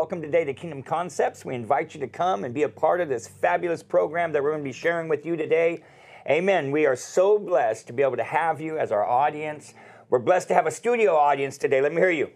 Welcome today to Kingdom Concepts. We invite you to come and be a part of this fabulous program that we're going to be sharing with you today. Amen. We are so blessed to be able to have you as our audience. We're blessed to have a studio audience today. Let me hear you.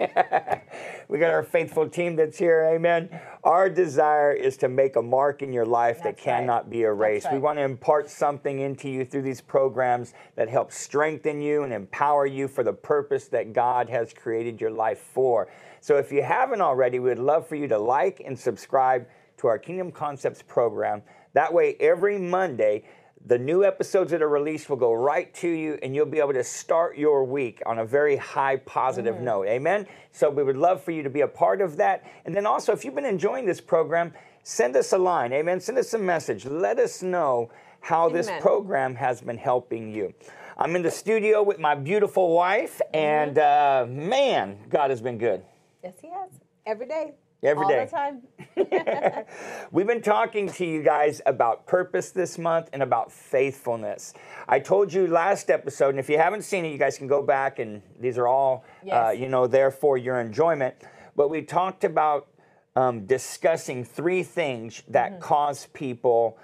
we got our faithful team that's here. Amen. Our desire is to make a mark in your life That's that cannot right. be erased. That's We want to impart something into you through these programs that help strengthen you and empower you for the purpose that God has created your life for. So if you haven't already, we'd love for you to like and subscribe to our Kingdom Concepts program. That way, every Monday, the new episodes that are released will go right to you, and you'll be able to start your week on a very high positive note. Amen? So, we would love for you to be a part of that. And then also, if you've been enjoying this program, send us a line. Amen? Send us a message. Let us know how this program has been helping you. I'm in the studio with my beautiful wife, and uh, man, God has been good. Yes, he has. Every day. Every All day. the time. We've been talking to you guys about purpose this month and about faithfulness. I told you last episode, and if you haven't seen it, you guys can go back, and these are all, uh, you know, there for your enjoyment. But we talked about um, discussing three things that Mm-hmm. cause people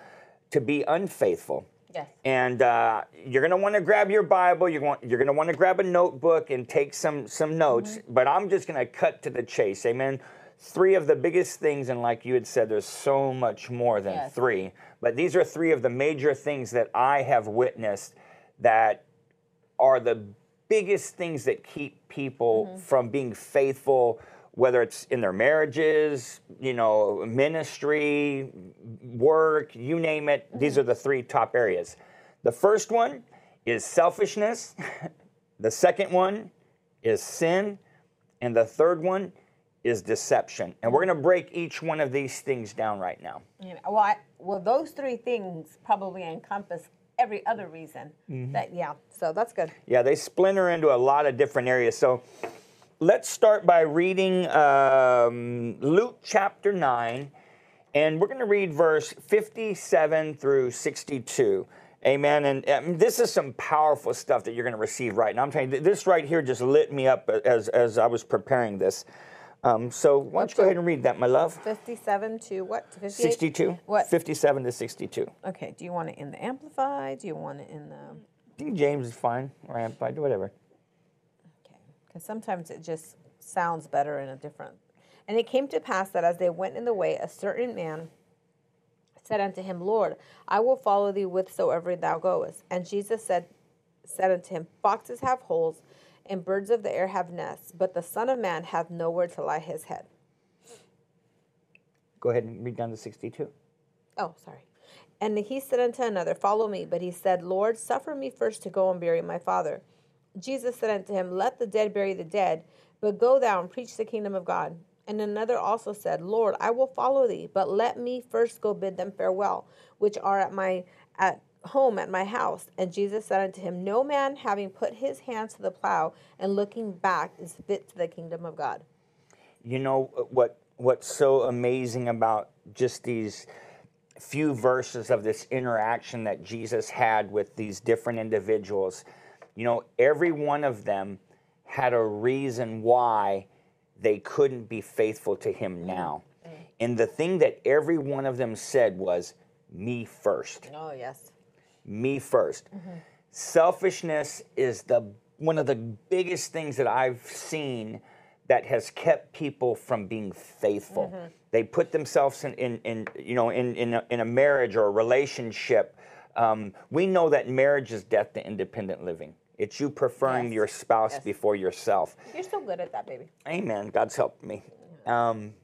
to be unfaithful. Yes. And uh, you're going to want to grab your Bible. You're, want, you're going to want to grab a notebook and take some some notes. Mm-hmm. But I'm just going to cut to the chase. Amen. Three of the biggest things, and like you had said, there's so much more than Yes. three. But these are three of the major things that I have witnessed that are the biggest things that keep people Mm-hmm. from being faithful whether it's in their marriages you know ministry work you name it these Mm-hmm. are the three top areas the first one is selfishness the second one is sin and the third one is deception and we're going to break each one of these things down right now You know, well, I, well, those three things probably encompass every other reason. Mm-hmm. That yeah. So that's good. Yeah, they splinter into a lot of different areas. So let's start by reading um, Luke chapter 9, and we're going to read verse 57 through 62. Amen. And um, this is some powerful stuff that you're going to receive right now. I'm telling you, this right here just lit me up as, as I was preparing this. Um, so why don't you go ahead and read that, my love? Fifty-seven to what? To 58? 62? What? 57 to 62. Okay. Do you want it in the amplified? Do you want it in the? I think James is fine, or amplified, do whatever. Okay. Because sometimes it just sounds better in a different. And it came to pass that as they went in the way, a certain man said unto him, Lord, I will follow thee whithersoever thou goest. And Jesus said, said unto him, Foxes have holes, and birds of the air have nests, but the Son of Man hath nowhere to lie his head. Go ahead and read down to 62. Oh, sorry. And he said unto another, Follow me. But he said, Lord, suffer me first to go and bury my father. Jesus said unto him, Let the dead bury the dead, but go thou and preach the kingdom of God. And another also said, Lord, I will follow thee, but let me first go bid them farewell, which are at my at home at my house. And Jesus said unto him, No man having put his hands to the plow and looking back is fit to the kingdom of God. you know uh, what what's so amazing about just these few verses of this interaction that Jesus had with these different individuals you know every one of them had a reason why they couldn't be faithful to him now and the thing that every one of them said was me first Oh, yes. Me 1st Selfishness is the one of the biggest things that I've seen that has kept people from being faithful. They put themselves in, in, in you know in in a, in a marriage or a relationship. Um, we know that marriage is death to independent living. It's you preferring Yes. your spouse Yes. before yourself. You're so good at that, baby. Amen. God's helped me. Um,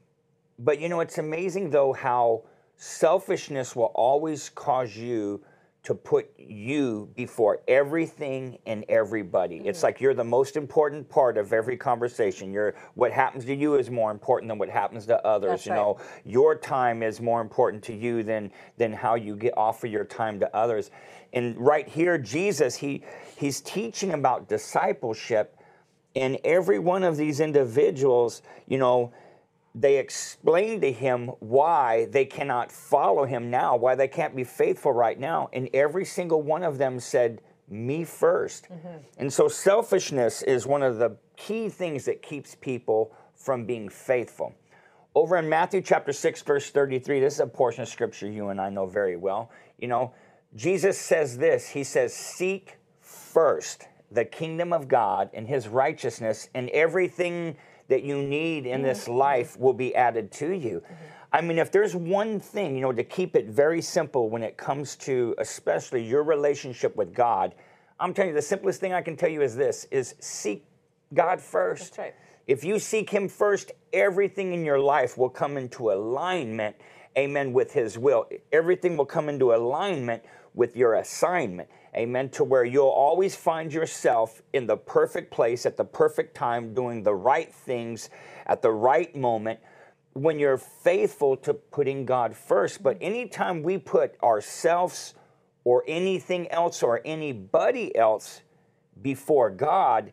but you know, it's amazing though how selfishness will always cause you to put you before everything and everybody. It's mm. like you're the most important part of every conversation. You're what happens to you is more important than what happens to others. That's you right. know, your time is more important to you than than how you get offer your time to others. And right here, Jesus, he he's teaching about discipleship and every one of these individuals, you know, they explain to him why they cannot follow him now, why they can't be faithful right now. And every single one of them said, Me 1st mm-hmm. And so selfishness is one of the key things that keeps people from being faithful. Over in Matthew chapter 6, verse 33, this is a portion of scripture you and I know very well. You know, Jesus says this He says, Seek first the kingdom of God and his righteousness, and everything that you need in this life will be added to you. Mm-hmm. I mean, if there's one thing, you know, to keep it very simple when it comes to especially your relationship with God, I'm telling you, the simplest thing I can tell you is this is seek God first. That's right. If you seek Him first, everything in your life will come into alignment, amen, with His will. Everything will come into alignment with your assignment, amen, to where you'll always find yourself in the perfect place at the perfect time, doing the right things at the right moment when you're faithful to putting God first. But anytime we put ourselves or anything else or anybody else before God,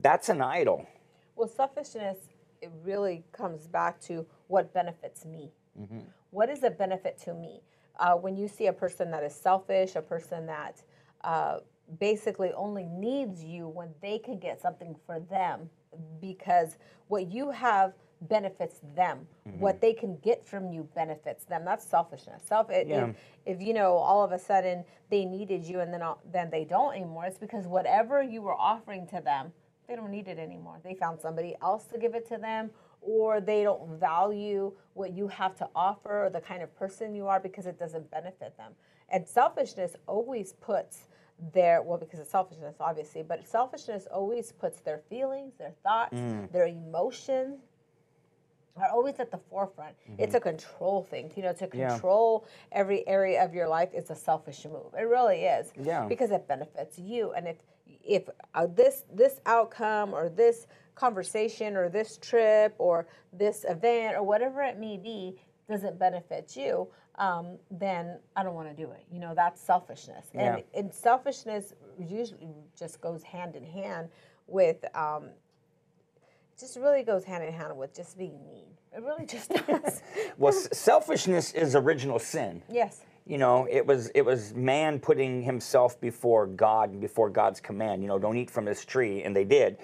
that's an idol. Well, selfishness, it really comes back to what benefits me. Mm-hmm. What is a benefit to me? Uh, when you see a person that is selfish, a person that uh, basically only needs you when they can get something for them, because what you have benefits them. What they can get from you benefits them. That's selfishness. Self. If, Yeah. if you know all of a sudden they needed you and then all, then they don't anymore, it's because whatever you were offering to them, they don't need it anymore. They found somebody else to give it to them, or they don't value what you have to offer or the kind of person you are because it doesn't benefit them. And selfishness always puts their well because it's selfishness obviously but selfishness always puts their feelings their thoughts their emotions are always at the forefront. It's a control thing. You know, to Mm-hmm. Yeah. control every area of your life is a selfish move. It really is. Yeah. Because it benefits you. And if if uh, this this outcome or this conversation or this trip or this event or whatever it may be doesn't benefit you, um, then I don't want to do it. You know, that's selfishness. And, Yeah. and selfishness usually just goes hand in hand with um, just really goes hand in hand with just being mean. It really just does. Well, s- selfishness is original sin. yes. You know, it was it was man putting himself before God and before God's command. You know, don't eat from this tree, and they did.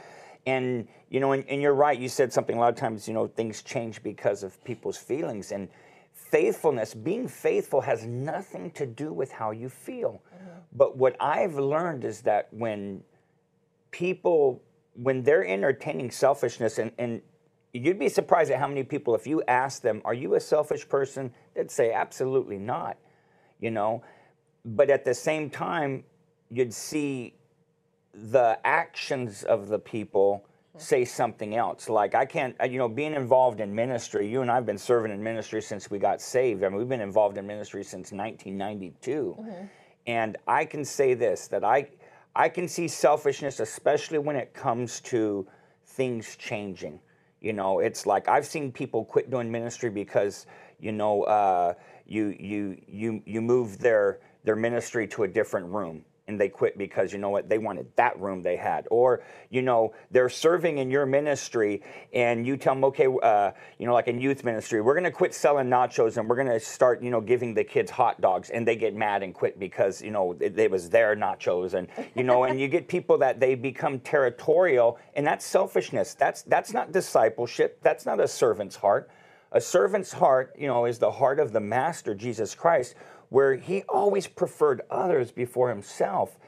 And you know, and, and you're right. You said something. A lot of times, you know, things change because of people's feelings and faithfulness. Being faithful has nothing to do with how you feel. Mm-hmm. But what I've learned is that when people when they're entertaining selfishness and, and you'd be surprised at how many people if you ask them are you a selfish person they'd say absolutely not you know but at the same time you'd see the actions of the people say something else. Like i can't uh, you know being involved in ministry you and i've been serving in ministry since we got saved. I mean we've been involved in ministry since 1992 and i can say this that i i can see selfishness especially when it comes to things changing. You know it's like i've seen people quit doing ministry because you know uh, you you you you move their their ministry to a different room and they quit because you know what they wanted that room they had. Or you know they're serving in your ministry and you tell them okay uh, you know like in youth ministry we're going to quit selling nachos and we're going to start you know giving the kids hot dogs and they get mad and quit because you know it, it was their nachos and you know and you get people that they become territorial and that's selfishness. That's that's not discipleship. That's not a servant's heart. A servant's heart, you know, is the heart of the master, Jesus Christ, where he always preferred others before himself.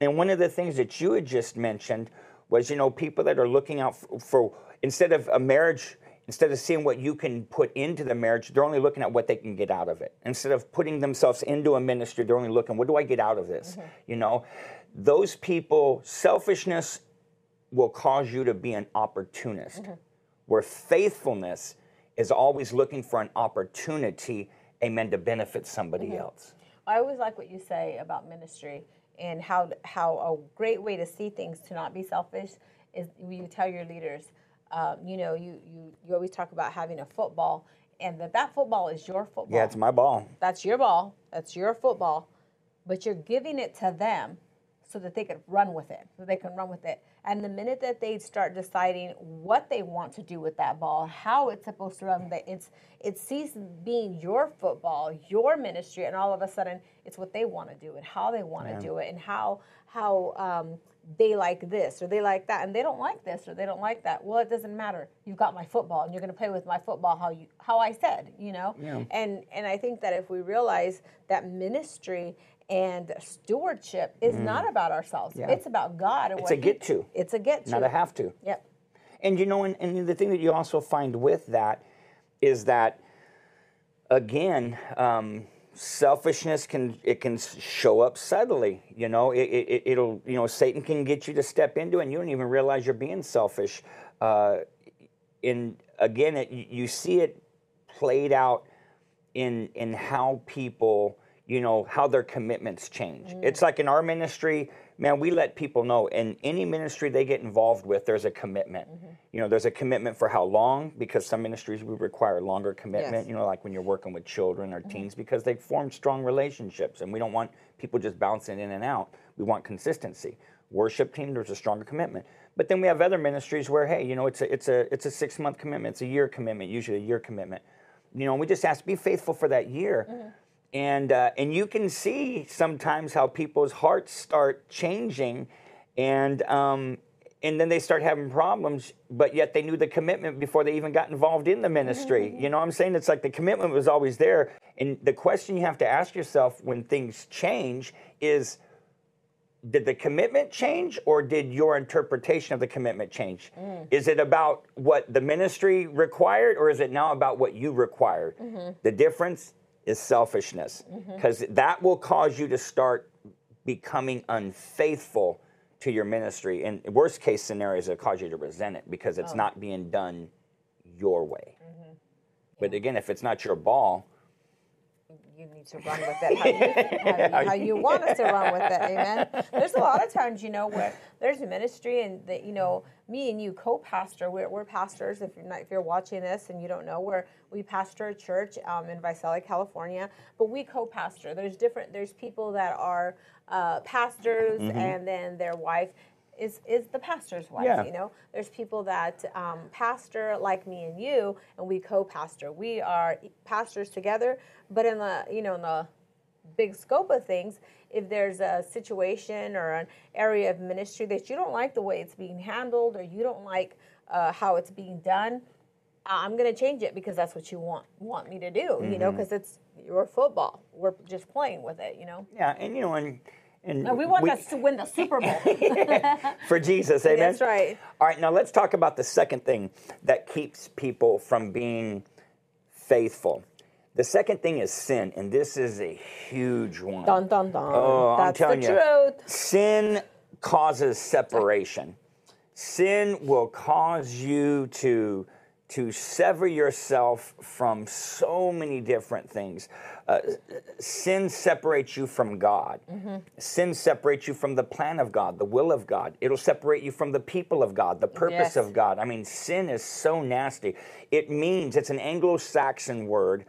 And one of the things that you had just mentioned was, you know, people that are looking out for, for instead of a marriage, instead of seeing what you can put into the marriage, they're only looking at what they can get out of it. Instead of putting themselves into a ministry, they're only looking, what do I get out of this? Mm-hmm. You know, those people, selfishness will cause you to be an opportunist, mm-hmm. where faithfulness is always looking for an opportunity, amen, to benefit somebody else. I always like what you say about ministry and how how a great way to see things to not be selfish is when you tell your leaders, um, you know, you, you you always talk about having a football and that that football is your football. Yeah, it's my ball. That's your ball. That's your football, but you're giving it to them so that they could run with it, so they can run with it. And the minute that they start deciding what they want to do with that ball, how it's supposed to run, that it's it ceases being your football, your ministry, and all of a sudden it's what they want to do and how they want to Yeah. do it and how how um, they like this or they like that and they don't like this or they don't like that. Well, it doesn't matter. You've got my football and you're going to play with my football how you how I said, you know. Yeah. And and I think that if we realize that ministry and stewardship is not about ourselves, Mm. Yeah. it's about God. And It's what a get to, It's a get to. not a have to. Yep. And you know, and, and the thing that you also find with that is that, again, um, selfishness can it can show up subtly. You know, it, it, it'll you know Satan can get you to step into it, and you don't even realize you're being selfish. Uh, in again, it, you see it played out in in how people you know how their commitments change. Mm. It's like in our ministry man we let people know in any ministry they get involved with there's a commitment. Mm-hmm. You know there's a commitment for how long? Because some ministries we require longer commitment Yes. you know like when you're working with children or mm-hmm. teens because they form strong relationships and we don't want people just bouncing in and out. We want consistency. Worship team there's a stronger commitment. But then we have other ministries where hey you know it's a it's a it's a six month commitment. It's a year commitment usually a year commitment. You know, we just ask be faithful for that year. Mm-hmm. And uh, and you can see sometimes how people's hearts start changing, and um, and then they start having problems. But yet they knew the commitment before they even got involved in the ministry. You know, what I'm saying it's like the commitment was always there. And the question you have to ask yourself when things change is did the commitment change or did your interpretation of the commitment change? Is it about what the ministry required or is it now about what you required? The difference is selfishness mm-hmm. because that will cause you to start becoming unfaithful to your ministry. And worst case scenarios, it'll cause you to resent it because it's oh. not being done your way. Mm-hmm. But again, if it's not your ball, you need to run with it. How you, how, you, how you want us to run with it amen? There's a lot of times you know where there's a ministry and that you know me and you co-pastor we're, we're pastors if you're not if you're watching this and you don't know we're we pastor a church um, in Visalia California but we co-pastor. There's different there's people that are uh, pastors and then their wife is is the pastor's wife. Yeah. You know, there's people that um, pastor like me and you, and we co-pastor. We are pastors together, but in the you know in the big scope of things, if there's a situation or an area of ministry that you don't like the way it's being handled, or you don't like uh, how it's being done, I'm going to change it because that's what you want want me to do. You know, because it's your football. We're just playing with it. You know. yeah, and you know, and and No, we want us to win the Super Bowl. for Jesus, amen. That's right. All right, now let's talk about the second thing that keeps people from being faithful. The second thing is sin, and this is a huge one. Dun dun dun. Oh, I'm That's telling the you. truth. Sin causes separation. Sin will cause you to to sever yourself from so many different things. Uh, sin separates you from God. Sin separates you from the plan of God, the will of God. It'll separate you from the people of God, the purpose Yes. of God. I mean, sin is so nasty. It means it's an Anglo-Saxon word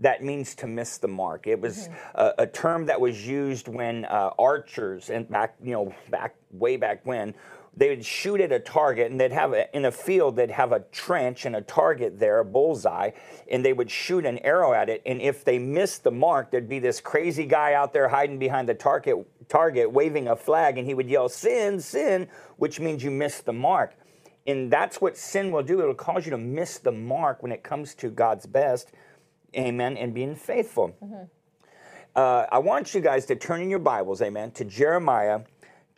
that means to miss the mark. It was a, a term that was used when uh, archers and back, you know, back way back when they would shoot at a target and they'd have a, in a field they'd have a trench and a target there, a bullseye, and they would shoot an arrow at it. And if they missed the mark, there'd be this crazy guy out there hiding behind the target, target waving a flag, and he would yell "Sin, sin," which means you missed the mark. And that's what sin will do. It'll cause you to miss the mark when it comes to God's best amen, and being faithful. Uh, I want you guys to turn in your Bibles, amen, to Jeremiah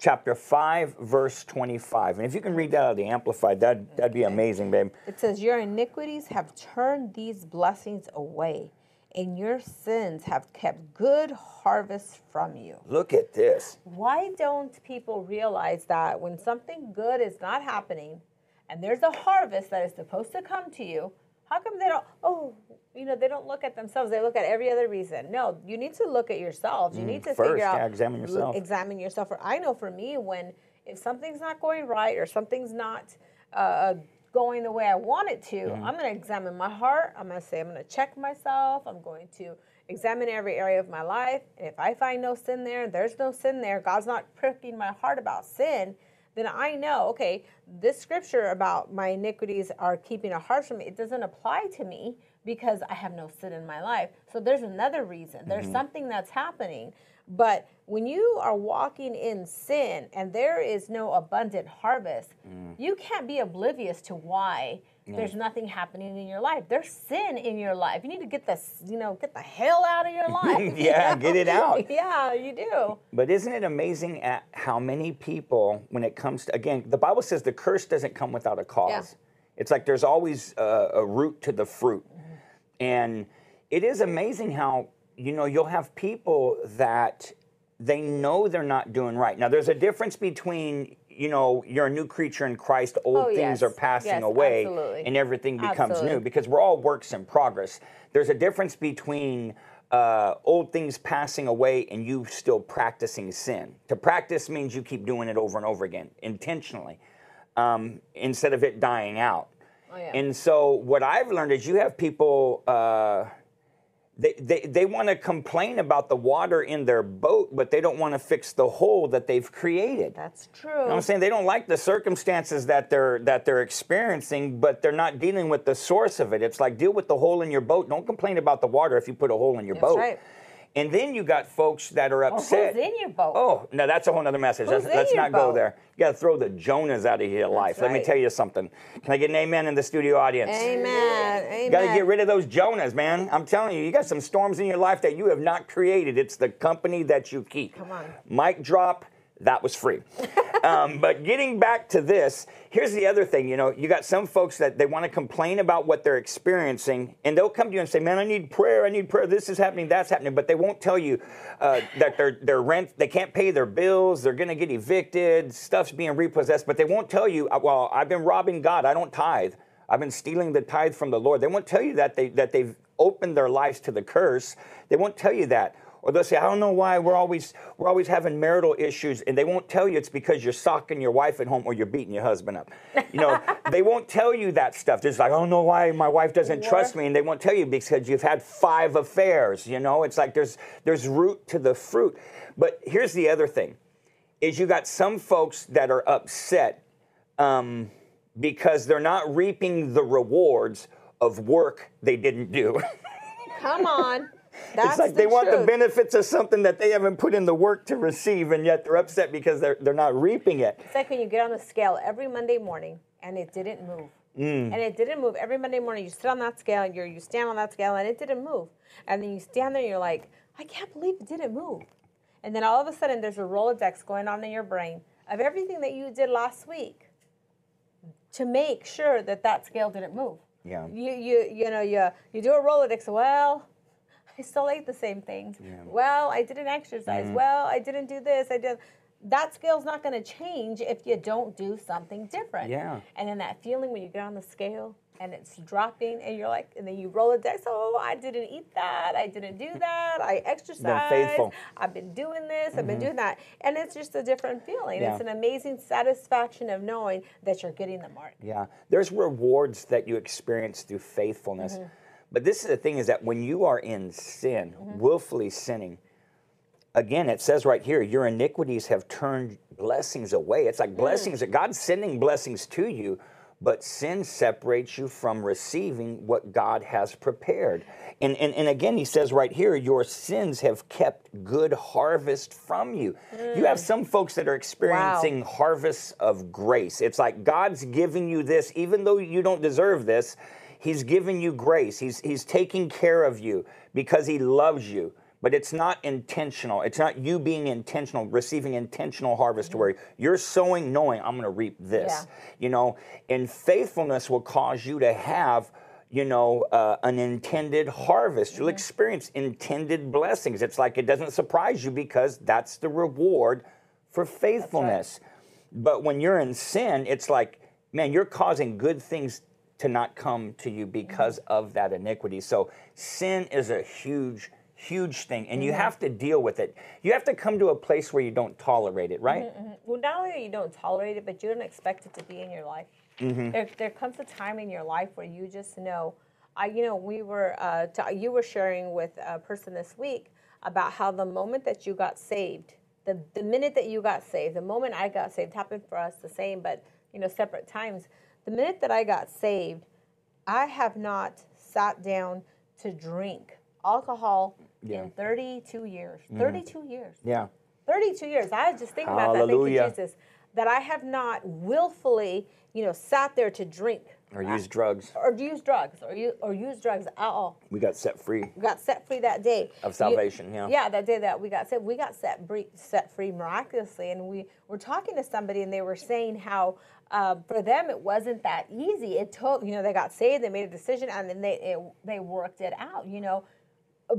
chapter 5, verse 25. And if you can read that out of the Amplified, that'd, that'd be amazing, babe. It says, Your iniquities have turned these blessings away, and your sins have kept good harvest from you. Look at this. Why don't people realize that when something good is not happening and there's a harvest that is supposed to come to you, how come they don't, oh, you know, they don't look at themselves. They look at every other reason. No, you need to look at yourselves. You need to Mm, first, figure out, yeah, examine yourself. Examine yourself. Or I know for me, when if something's not going right or something's not uh, going the way I want it to, Mm-hmm. I'm going to examine my heart. I'm going to say, I'm going to check myself. I'm going to examine every area of my life. And if I find no sin there, there's no sin there, God's not pricking my heart about sin, then I know, okay, this scripture about my iniquities are keeping a heart from me, it doesn't apply to me because I have no sin in my life. So there's another reason. There's mm-hmm. something that's happening. But when you are walking in sin and there is no abundant harvest, mm. you can't be oblivious to why there's nothing happening in your life. There's sin in your life. You need to get this, you know, get the hell out of your life. yeah, you know? get it out. yeah, you do. But isn't it amazing at how many people, when it comes to, again, the Bible says the curse doesn't come without a cause. Yeah. It's like there's always a, a root to the fruit. And it is amazing how you know, you'll have people that they know they're not doing right. Now, there's a difference between, you know, you're a new creature in Christ, old oh, things yes. are passing yes, away, absolutely. and everything becomes absolutely. new because we're all works in progress. There's a difference between uh, old things passing away and you still practicing sin. To practice means you keep doing it over and over again, intentionally, um, instead of it dying out. Oh, yeah. And so, what I've learned is you have people. Uh, they, they, they want to complain about the water in their boat, but they don't want to fix the hole that they've created. That's true. You know I'm saying? They don't like the circumstances that they're that they're experiencing, but they're not dealing with the source of it. It's like deal with the hole in your boat. Don't complain about the water if you put a hole in your boat. That's boat. Right. And then you got folks that are upset. Oh, who's in your boat? Oh, no, that's a whole other message. Who's let's, let's not boat? go there. You got to throw the Jonahs out of your life. Right. Let me tell you something. Can I get an amen in the studio audience? Amen. Amen. Got to get rid of those Jonahs, man. I'm telling you, you got some storms in your life that you have not created. It's the company that you keep. Come on. Mic drop that was free. um, but getting back to this, here's the other thing. You know, you got some folks that they want to complain about what they're experiencing, and they'll come to you and say, "Man, I need prayer. I need prayer. This is happening. That's happening." But they won't tell you uh, that their their rent, they can't pay their bills. They're going to get evicted. Stuff's being repossessed. But they won't tell you, uh, "Well, I've been robbing God. I don't tithe. I've been stealing the tithe from the Lord." They won't tell you that they that they've opened their lives to the curse. They won't tell you that or they'll say, I don't know why we're always we're always having marital issues, and they won't tell you it's because you're socking your wife at home or you're beating your husband up. You know, they won't tell you that stuff. Just like, I don't know why my wife doesn't trust me, and they won't tell you because you've had five affairs. You know, it's like there's there's root to the fruit. But here's the other thing: is you got some folks that are upset um, because they're not reaping the rewards of work they didn't do. Come on. That's it's like the they want the benefits of something that they haven't put in the work to receive, and yet they're upset because they're, they're not reaping it. It's like when you get on the scale every Monday morning and it didn't move. Mm. And it didn't move. Every Monday morning, you sit on that scale, and you you stand on that scale, and it didn't move. And then you stand there, and you're like, I can't believe it didn't move. And then all of a sudden, there's a Rolodex going on in your brain of everything that you did last week to make sure that that scale didn't move. Yeah. You you you know you you do a Rolodex. Well, I still ate the same things. Yeah. Well, I didn't exercise. Mm-hmm. Well, I didn't do this. I did. That scale's not going to change if you don't do something different. Yeah. And then that feeling when you get on the scale and it's dropping, and you're like, and then you Rolodex. Oh, I didn't eat that. I didn't do that. I exercised. Been faithful. I've been doing this. Mm-hmm. I've been mm-hmm. doing that, and it's just a different feeling. Yeah. It's an amazing satisfaction of knowing that you're getting the mark. Yeah. There's rewards that you experience through faithfulness. Mm-hmm but this is the thing is that when you are in sin, mm-hmm. willfully sinning, again, it says right here, your iniquities have turned blessings away. It's like mm. blessings, mm. God's sending blessings to you, but sin separates you from receiving what God has prepared. And, and, and again, he says right here, your sins have kept good harvest from you. Mm. You have mm. some folks that are experiencing wow. harvests of grace. It's like God's giving you this, even though you don't deserve this He's given you grace. He's, he's taking care of you because He loves you. But it's not intentional. It's not you being intentional, receiving intentional harvest mm-hmm. where you're sowing knowing I'm going to reap this. Yeah. You know, and faithfulness will cause you to have you know, uh, an intended harvest. You'll mm-hmm. experience intended blessings. It's like it doesn't surprise you because that's the reward for faithfulness. Right. But when you're in sin, it's like, man, you're causing good things to not come to you because mm-hmm. of that iniquity. So sin is a huge, huge thing, and mm-hmm. you have to deal with it. You have to come to a place where you don't tolerate it, right? Mm-hmm, mm-hmm. well, not only you don't tolerate it, but you don't expect it to be in your life. Mm-hmm. There, there comes a time in your life where you just know, I, you know, we were, uh, t- you were sharing with a person this week about how the moment that you got saved, the, the minute that you got saved, the moment I got saved happened for us the same, but, you know, separate times. The minute that I got saved, I have not sat down to drink alcohol Yeah. in 32 years. Mm. 32 years. Yeah. 32 years. I was just thinking about that. Thank you, Jesus. That I have not willfully, you know, sat there to drink Or use drugs. or use drugs or use, or use drugs at all. We got set free. We got set free that day Of You- salvation, yeah. Yeah, that day that we got set, we got set free, set free miraculously, and we were talking to somebody, and they were saying how uh, for them it wasn't that easy. It took, you know, they got saved, they made a decision, and then they it, they worked it out, you know,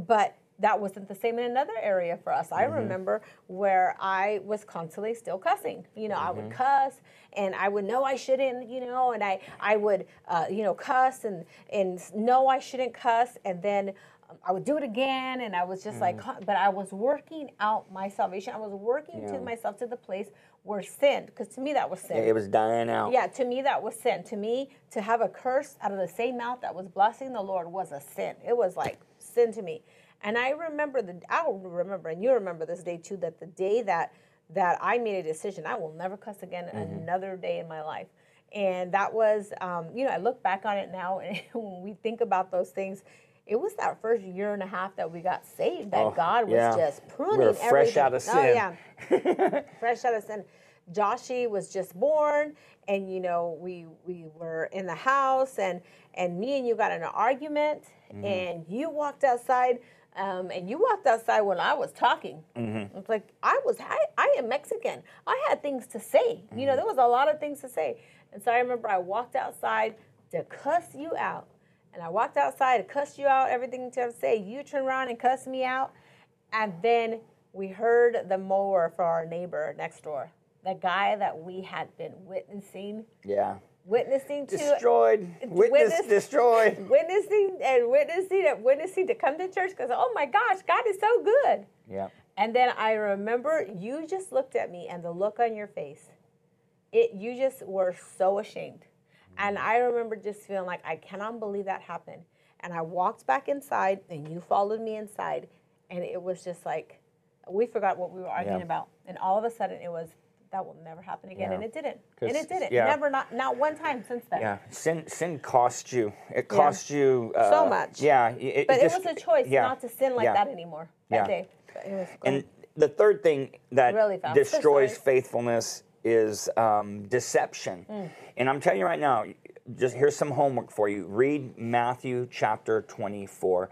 but that wasn't the same in another area for us. I remember where I was constantly still cussing. You know, I would cuss and I would know I shouldn't, you know, and I I would uh, you know cuss and and know I shouldn't cuss and then um, I would do it again and I was just like but I was working out my salvation. I was working Yeah. to myself to the place where sin because to me that was sin. It was dying out. Yeah, to me that was sin. To me, to have a curse out of the same mouth that was blessing the Lord was a sin. It was like sin to me. And I remember the I remember, and you remember this day too, that the day that that I made a decision, I will never cuss again another day in my life. And that was, um, you know, I look back on it now, and when we think about those things, it was that first year and a half that we got saved that Oh, God was yeah. just We pruning were fresh everything. out of sin. Oh yeah, fresh out of sin. Joshie was just born, and you know we we were in the house, and and me and you got in an argument, Mm-hmm. and you walked outside, um, and you walked outside when I was talking. Mm-hmm. It's like I was I, I am Mexican. I had things to say. You Mm-hmm. know there was a lot of things to say, and so I remember I walked outside to cuss you out, and I walked outside to cuss you out. Everything to say, you turn around and cuss me out, and then we heard the mower for our neighbor next door, the guy that we had been witnessing, Yeah. witnessing to, Destroyed. Witness, Witness- destroyed. witnessing and witnessing and witnessing to come to church because oh my gosh, God is so good. Yeah. And then I remember you just looked at me and the look on your face, it you just were so ashamed. And I remember just feeling like I cannot believe that happened. And I walked back inside and you followed me inside and it was just like we forgot what we were arguing Yeah. about. And all of a sudden it was that will never happen again. Yeah. And it didn't. And it didn't. yeah. Never not not one time since then. Yeah. Sin sin cost you. It cost you uh, So much. Yeah. It, But it, just- was a choice not to sin like that anymore that Yeah. day. It And the third thing that Really destroys faithfulness is um, deception. Mm. And I'm telling you right now, just here's some homework for you. Read Matthew chapter 24.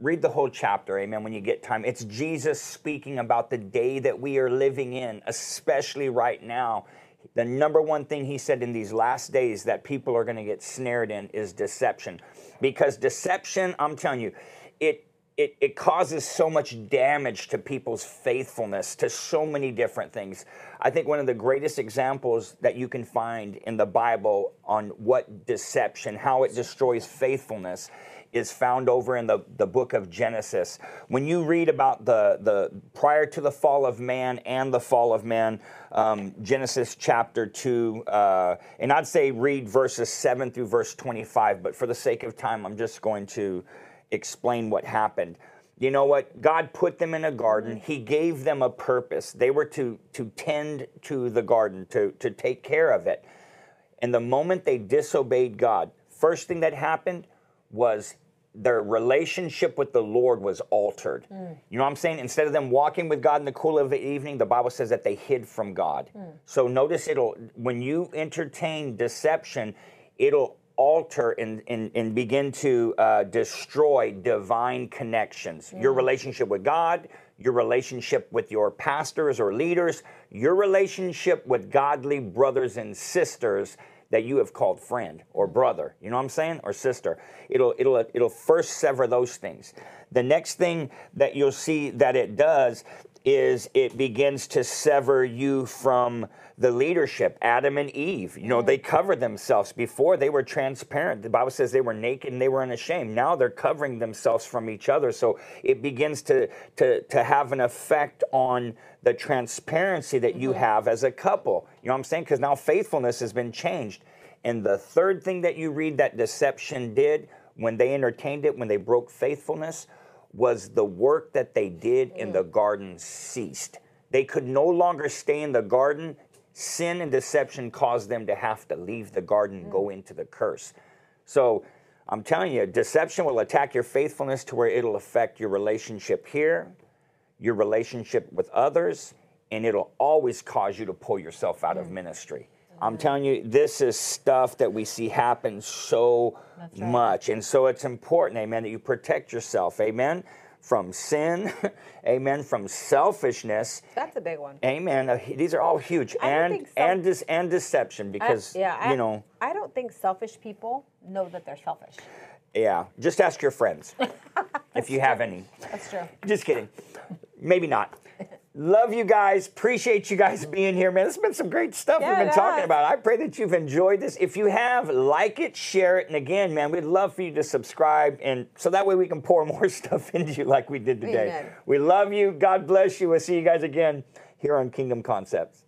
Read the whole chapter, amen, when you get time. It's Jesus speaking about the day that we are living in, especially right now. The number one thing he said in these last days that people are going to get snared in is deception. Because deception, I'm telling you, it it, it causes so much damage to people's faithfulness to so many different things. I think one of the greatest examples that you can find in the Bible on what deception, how it destroys faithfulness, is found over in the, the book of Genesis. When you read about the, the prior to the fall of man and the fall of man, um, Genesis chapter 2, uh, and I'd say read verses 7 through verse 25, but for the sake of time, I'm just going to explain what happened. You know what? God put them in a garden. Mm-hmm. He gave them a purpose. They were to, to tend to the garden, to, to take care of it. And the moment they disobeyed God, first thing that happened was their relationship with the Lord was altered. Mm. You know what I'm saying? Instead of them walking with God in the cool of the evening, the Bible says that they hid from God. Mm. So notice it'll when you entertain deception, it'll alter and, and, and begin to uh, destroy divine connections. Your relationship with God, your relationship with your pastors or leaders, your relationship with godly brothers and sisters that you have called friend or brother. You know what I'm saying? Or sister. It'll it'll it'll first sever those things. The next thing that you'll see that it does is it begins to sever you from the leadership. Adam and Eve, you know, they mm. covered themselves before they were transparent. The Bible says they were naked and they were unashamed. Now they're covering themselves from each other. So it begins to to to have an effect on the transparency that you mm-hmm. have as a couple. You know what I'm saying? Because now faithfulness has been changed. And the third thing that you read that deception did when they entertained it, when they broke faithfulness, was the work that they did in mm-hmm. the garden ceased. They could no longer stay in the garden. Sin and deception caused them to have to leave the garden and go mm. into the curse. So I'm telling you, deception will attack your faithfulness to where it'll affect your relationship here, your relationship with others, and it'll always cause you to pull yourself out of mm. ministry. I'm telling you, this is stuff that we see happen so right. much. And so it's important, amen, that you protect yourself, amen, from sin, amen, from selfishness, That's a big one. amen. Uh, These are all huge. I And self- and dis- and deception I- because yeah, I, you know, I don't think selfish people know that they're selfish. yeah, just ask your friends if you have any. That's true. Just kidding. Maybe not. Love you guys. Appreciate you guys mm-hmm. being here, man. It's been some great stuff Yeah, we've been talking about. I pray that you've enjoyed this. If you have, like it, share it, and again, man, we'd love for you to subscribe, and so that way we can pour more stuff into you like we did today. Amen. We love you. God bless you. We'll see you guys again here on Kingdom Concepts.